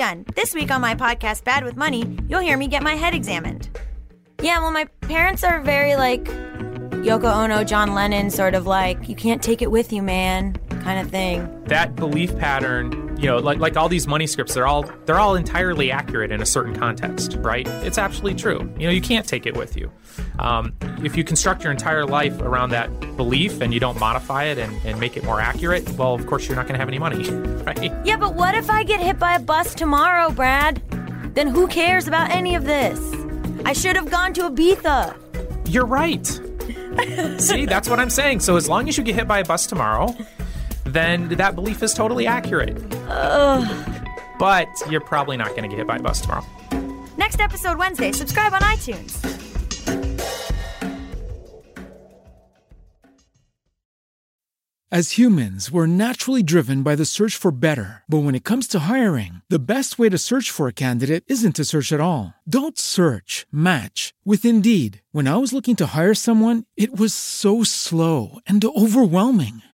I'm This week on my podcast, Bad with Money, you'll hear me get my head examined. Yeah, well, my parents are very like Yoko Ono, John Lennon, sort of like, you can't take it with you, man, kind of thing. That belief pattern, you know, like like all these money scripts, they're all they're all entirely accurate in a certain context, right? It's absolutely true. You know, you can't take it with you. Um, if you construct your entire life around that belief and you don't modify it and, and make it more accurate, well, of course, you're not going to have any money, right? Yeah, but what if I get hit by a bus tomorrow, Brad? Then who cares about any of this? I should have gone to Ibiza. You're right. See, that's what I'm saying. So as long as you get hit by a bus tomorrow, then that belief is totally accurate. But you're probably not going to get hit by a bus tomorrow. Next episode Wednesday. Subscribe on iTunes. As humans, we're naturally driven by the search for better. But when it comes to hiring, the best way to search for a candidate isn't to search at all. Don't search, match with Indeed. When I was looking to hire someone, it was so slow and overwhelming.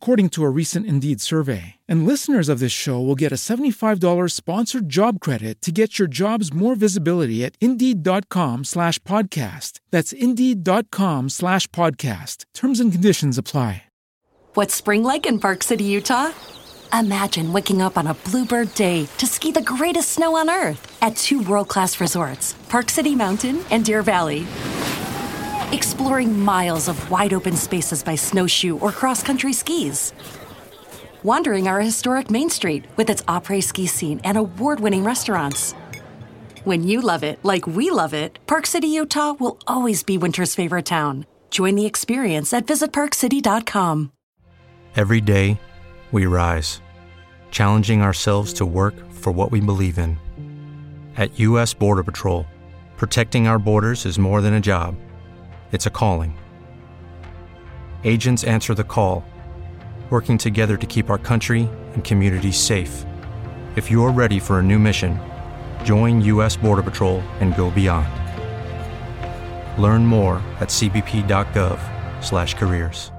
according to a recent Indeed survey. And listeners of this show will get a $75 sponsored job credit to get your jobs more visibility at Indeed.com slash podcast. That's Indeed.com slash podcast. Terms and conditions apply. What's spring like in Park City, Utah? Imagine waking up on a bluebird day to ski the greatest snow on earth at two world class resorts, Park City Mountain and Deer Valley. Exploring miles of wide open spaces by snowshoe or cross country skis. Wandering our historic Main Street with its après ski scene and award winning restaurants. When you love it like we love it, Park City, Utah will always be winter's favorite town. Join the experience at visitparkcity.com. Every day, we rise, challenging ourselves to work for what we believe in. At U.S. Border Patrol, Protecting our borders is more than a job, it's a calling. Agents answer the call, working together to keep our country and communities safe. If you're ready for a new mission, join U.S. Border Patrol and go beyond. Learn more at cbp.gov/careers.